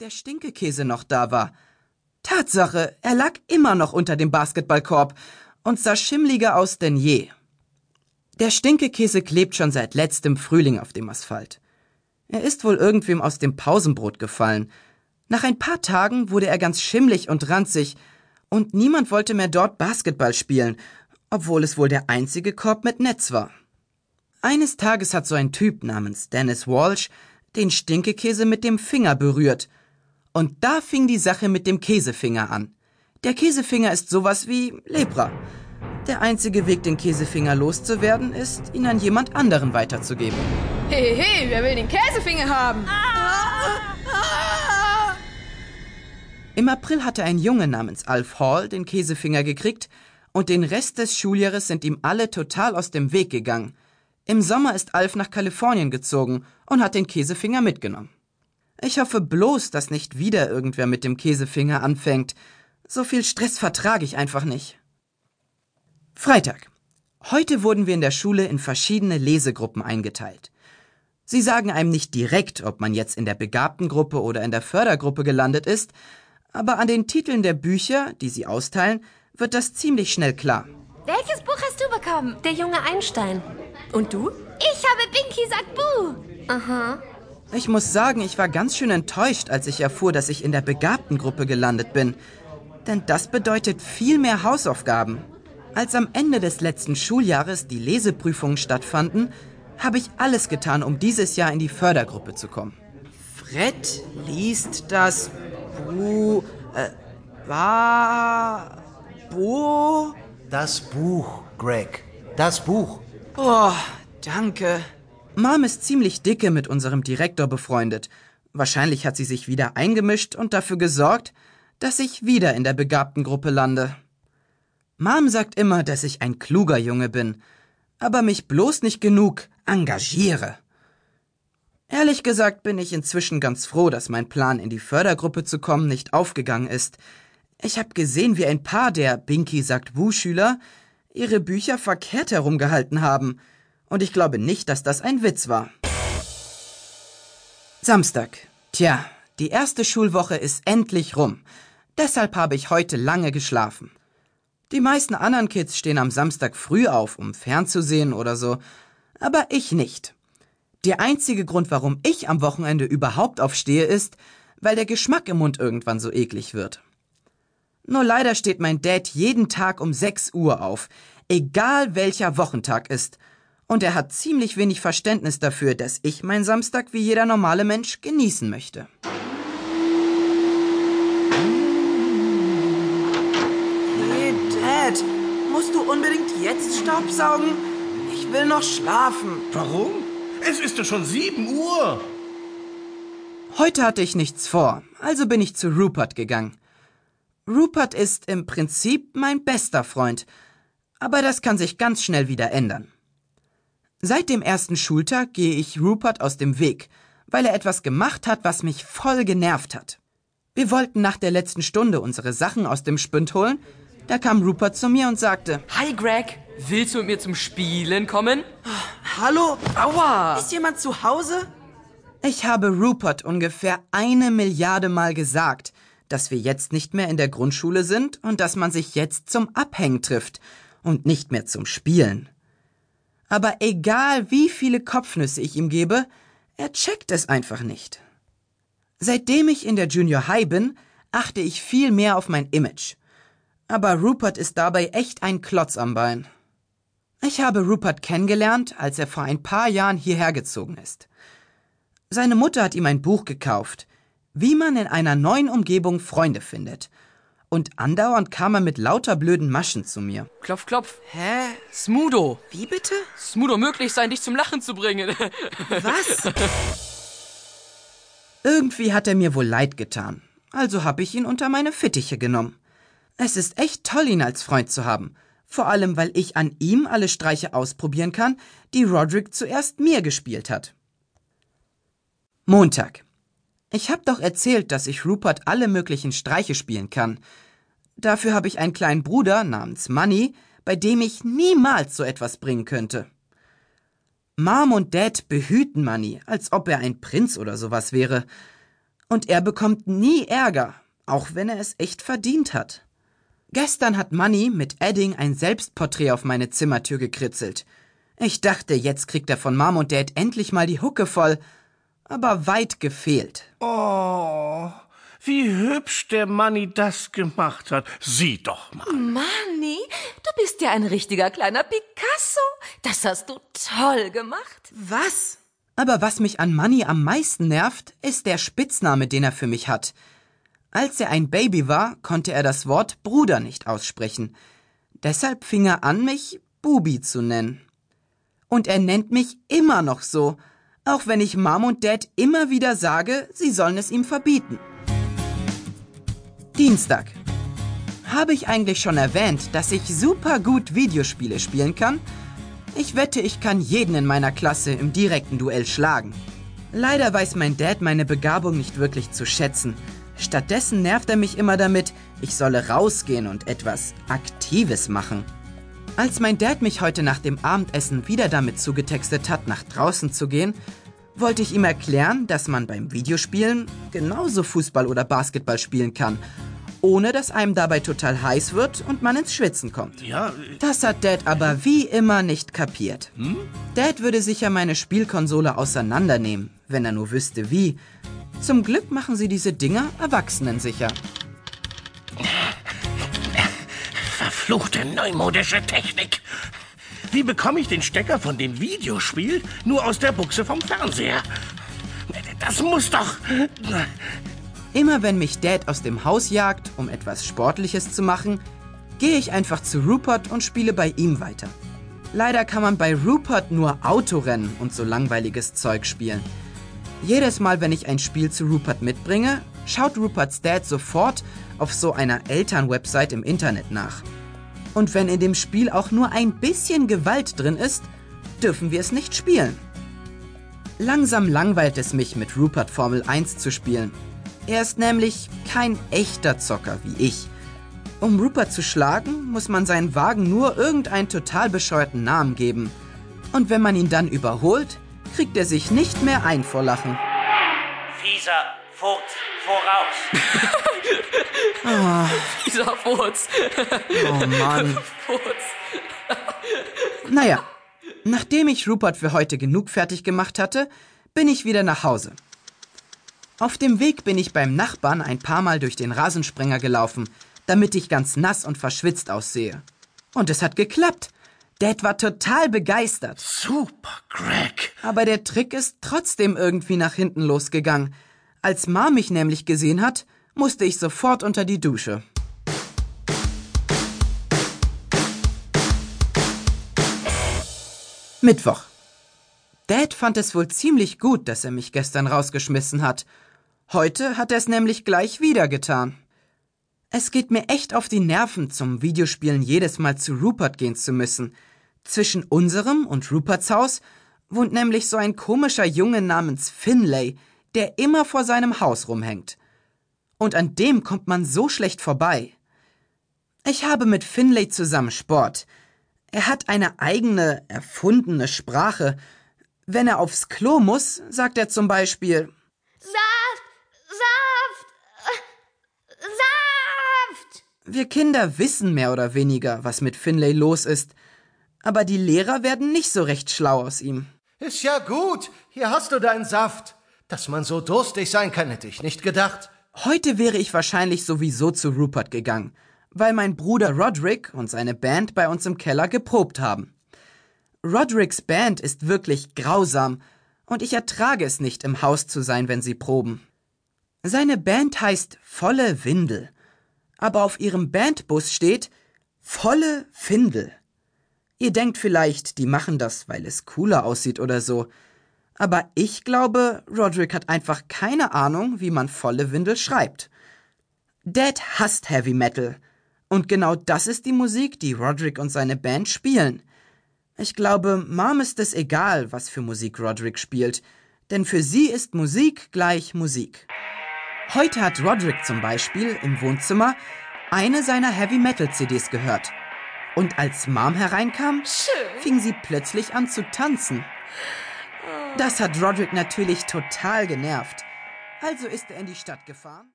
der Stinkekäse noch da war. Tatsache, er lag immer noch unter dem Basketballkorb und sah schimmliger aus denn je. Der Stinkekäse klebt schon seit letztem Frühling auf dem Asphalt. Er ist wohl irgendwem aus dem Pausenbrot gefallen. Nach ein paar Tagen wurde er ganz schimmlig und ranzig, und niemand wollte mehr dort Basketball spielen, obwohl es wohl der einzige Korb mit Netz war. Eines Tages hat so ein Typ namens Dennis Walsh den Stinkekäse mit dem Finger berührt. Und da fing die Sache mit dem Käsefinger an. Der Käsefinger ist sowas wie Lepra. Der einzige Weg, den Käsefinger loszuwerden, ist, ihn an jemand anderen weiterzugeben. Hey, hey, wer will den Käsefinger haben? Im April hatte ein Junge namens Alf Hall den Käsefinger gekriegt und den Rest des Schuljahres sind ihm alle total aus dem Weg gegangen. Im Sommer ist Alf nach Kalifornien gezogen und hat den Käsefinger mitgenommen. Ich hoffe bloß, dass nicht wieder irgendwer mit dem Käsefinger anfängt. So viel Stress vertrage ich einfach nicht. Freitag. Heute wurden wir in der Schule in verschiedene Lesegruppen eingeteilt. Sie sagen einem nicht direkt, ob man jetzt in der begabten Gruppe oder in der Fördergruppe gelandet ist, aber an den Titeln der Bücher, die sie austeilen, wird das ziemlich schnell klar. Welches Buch hast du bekommen? Der junge Einstein. Und du? Ich habe Binky sagt Buh. Aha. Ich muss sagen, ich war ganz schön enttäuscht, als ich erfuhr, dass ich in der begabten Gruppe gelandet bin. Denn das bedeutet viel mehr Hausaufgaben. Als am Ende des letzten Schuljahres die Leseprüfungen stattfanden, habe ich alles getan, um dieses Jahr in die Fördergruppe zu kommen. Fred liest das Bu... Äh, war... Bo... Das Buch, Greg. Das Buch. Oh, danke. Mom ist ziemlich dicke mit unserem Direktor befreundet. Wahrscheinlich hat sie sich wieder eingemischt und dafür gesorgt, dass ich wieder in der begabten Gruppe lande. Mom sagt immer, dass ich ein kluger Junge bin, aber mich bloß nicht genug engagiere. Ehrlich gesagt bin ich inzwischen ganz froh, dass mein Plan, in die Fördergruppe zu kommen, nicht aufgegangen ist. Ich habe gesehen, wie ein paar der Binky sagt Wu-Schüler ihre Bücher verkehrt herumgehalten haben, und ich glaube nicht, dass das ein Witz war. Samstag. Tja, die erste Schulwoche ist endlich rum. Deshalb habe ich heute lange geschlafen. Die meisten anderen Kids stehen am Samstag früh auf, um fernzusehen oder so, aber ich nicht. Der einzige Grund, warum ich am Wochenende überhaupt aufstehe, ist, weil der Geschmack im Mund irgendwann so eklig wird. Nur leider steht mein Dad jeden Tag um 6 Uhr auf, egal welcher Wochentag ist, und er hat ziemlich wenig Verständnis dafür, dass ich meinen Samstag wie jeder normale Mensch genießen möchte. Hey, Dad, musst du unbedingt jetzt Staubsaugen? Ich will noch schlafen. Warum? Es ist doch schon sieben Uhr. Heute hatte ich nichts vor, also bin ich zu Rupert gegangen. Rupert ist im Prinzip mein bester Freund, aber das kann sich ganz schnell wieder ändern. Seit dem ersten Schultag gehe ich Rupert aus dem Weg, weil er etwas gemacht hat, was mich voll genervt hat. Wir wollten nach der letzten Stunde unsere Sachen aus dem Spünd holen. Da kam Rupert zu mir und sagte, Hi Greg, willst du mit mir zum Spielen kommen? Hallo, Aua! ist jemand zu Hause? Ich habe Rupert ungefähr eine Milliarde Mal gesagt, dass wir jetzt nicht mehr in der Grundschule sind und dass man sich jetzt zum Abhängen trifft und nicht mehr zum Spielen. Aber egal wie viele Kopfnüsse ich ihm gebe, er checkt es einfach nicht. Seitdem ich in der Junior High bin, achte ich viel mehr auf mein Image. Aber Rupert ist dabei echt ein Klotz am Bein. Ich habe Rupert kennengelernt, als er vor ein paar Jahren hierher gezogen ist. Seine Mutter hat ihm ein Buch gekauft, wie man in einer neuen Umgebung Freunde findet. Und andauernd kam er mit lauter blöden Maschen zu mir. Klopf, klopf. Hä? Smudo. Wie bitte? Smudo möglich sein, dich zum Lachen zu bringen. Was? Irgendwie hat er mir wohl leid getan. Also habe ich ihn unter meine Fittiche genommen. Es ist echt toll, ihn als Freund zu haben. Vor allem, weil ich an ihm alle Streiche ausprobieren kann, die Roderick zuerst mir gespielt hat. Montag. Ich hab doch erzählt, dass ich Rupert alle möglichen Streiche spielen kann. Dafür habe ich einen kleinen Bruder namens Money, bei dem ich niemals so etwas bringen könnte. Mom und Dad behüten Money, als ob er ein Prinz oder sowas wäre. Und er bekommt nie Ärger, auch wenn er es echt verdient hat. Gestern hat Manny mit Edding ein Selbstporträt auf meine Zimmertür gekritzelt. Ich dachte, jetzt kriegt er von Mom und Dad endlich mal die Hucke voll, aber weit gefehlt. Oh, wie hübsch der Manni das gemacht hat. Sieh doch mal. Manni, du bist ja ein richtiger kleiner Picasso. Das hast du toll gemacht. Was? Aber was mich an Manny am meisten nervt, ist der Spitzname, den er für mich hat. Als er ein Baby war, konnte er das Wort Bruder nicht aussprechen. Deshalb fing er an, mich Bubi zu nennen. Und er nennt mich immer noch so, auch wenn ich Mom und Dad immer wieder sage, sie sollen es ihm verbieten. Dienstag. Habe ich eigentlich schon erwähnt, dass ich super gut Videospiele spielen kann? Ich wette, ich kann jeden in meiner Klasse im direkten Duell schlagen. Leider weiß mein Dad meine Begabung nicht wirklich zu schätzen. Stattdessen nervt er mich immer damit, ich solle rausgehen und etwas Aktives machen. Als mein Dad mich heute nach dem Abendessen wieder damit zugetextet hat, nach draußen zu gehen, wollte ich ihm erklären, dass man beim Videospielen genauso Fußball oder Basketball spielen kann, ohne dass einem dabei total heiß wird und man ins Schwitzen kommt. Ja, Das hat Dad aber wie immer nicht kapiert. Dad würde sicher meine Spielkonsole auseinandernehmen, wenn er nur wüsste wie. Zum Glück machen sie diese Dinger erwachsenensicher. Verfluchte neumodische Technik. Wie bekomme ich den Stecker von dem Videospiel nur aus der Buchse vom Fernseher? Das muss doch. Immer wenn mich Dad aus dem Haus jagt, um etwas Sportliches zu machen, gehe ich einfach zu Rupert und spiele bei ihm weiter. Leider kann man bei Rupert nur Autorennen und so langweiliges Zeug spielen. Jedes Mal, wenn ich ein Spiel zu Rupert mitbringe, schaut Ruperts Dad sofort auf so einer Elternwebsite im Internet nach. Und wenn in dem Spiel auch nur ein bisschen Gewalt drin ist, dürfen wir es nicht spielen. Langsam langweilt es mich, mit Rupert Formel 1 zu spielen. Er ist nämlich kein echter Zocker wie ich. Um Rupert zu schlagen, muss man seinen Wagen nur irgendeinen total bescheuerten Namen geben. Und wenn man ihn dann überholt, kriegt er sich nicht mehr ein vor Lachen. Fieser Furz voraus. Dieser Furz. Oh Mann. Furz. Naja, nachdem ich Rupert für heute genug fertig gemacht hatte, bin ich wieder nach Hause. Auf dem Weg bin ich beim Nachbarn ein paar Mal durch den Rasensprenger gelaufen, damit ich ganz nass und verschwitzt aussehe. Und es hat geklappt. Dad war total begeistert. Super, Greg. Aber der Trick ist trotzdem irgendwie nach hinten losgegangen. Als Ma mich nämlich gesehen hat, musste ich sofort unter die Dusche. Mittwoch. Dad fand es wohl ziemlich gut, dass er mich gestern rausgeschmissen hat. Heute hat er es nämlich gleich wieder getan. Es geht mir echt auf die Nerven, zum Videospielen jedes Mal zu Rupert gehen zu müssen. Zwischen unserem und Ruperts Haus wohnt nämlich so ein komischer Junge namens Finlay, der immer vor seinem Haus rumhängt. Und an dem kommt man so schlecht vorbei. Ich habe mit Finlay zusammen Sport. Er hat eine eigene, erfundene Sprache. Wenn er aufs Klo muss, sagt er zum Beispiel Saft! Saft! Saft! Wir Kinder wissen mehr oder weniger, was mit Finlay los ist, aber die Lehrer werden nicht so recht schlau aus ihm. Ist ja gut. Hier hast du deinen Saft. Dass man so durstig sein kann, hätte ich nicht gedacht. Heute wäre ich wahrscheinlich sowieso zu Rupert gegangen, weil mein Bruder Roderick und seine Band bei uns im Keller geprobt haben. Rodericks Band ist wirklich grausam und ich ertrage es nicht, im Haus zu sein, wenn sie proben. Seine Band heißt Volle Windel, aber auf ihrem Bandbus steht Volle Findel. Ihr denkt vielleicht, die machen das, weil es cooler aussieht oder so. Aber ich glaube, Roderick hat einfach keine Ahnung, wie man volle Windel schreibt. Dad hasst Heavy Metal. Und genau das ist die Musik, die Roderick und seine Band spielen. Ich glaube, Mom ist es egal, was für Musik Roderick spielt, denn für sie ist Musik gleich Musik. Heute hat Roderick zum Beispiel im Wohnzimmer eine seiner Heavy Metal CDs gehört. Und als Mom hereinkam, fing sie plötzlich an zu tanzen. Das hat Roderick natürlich total genervt. Also ist er in die Stadt gefahren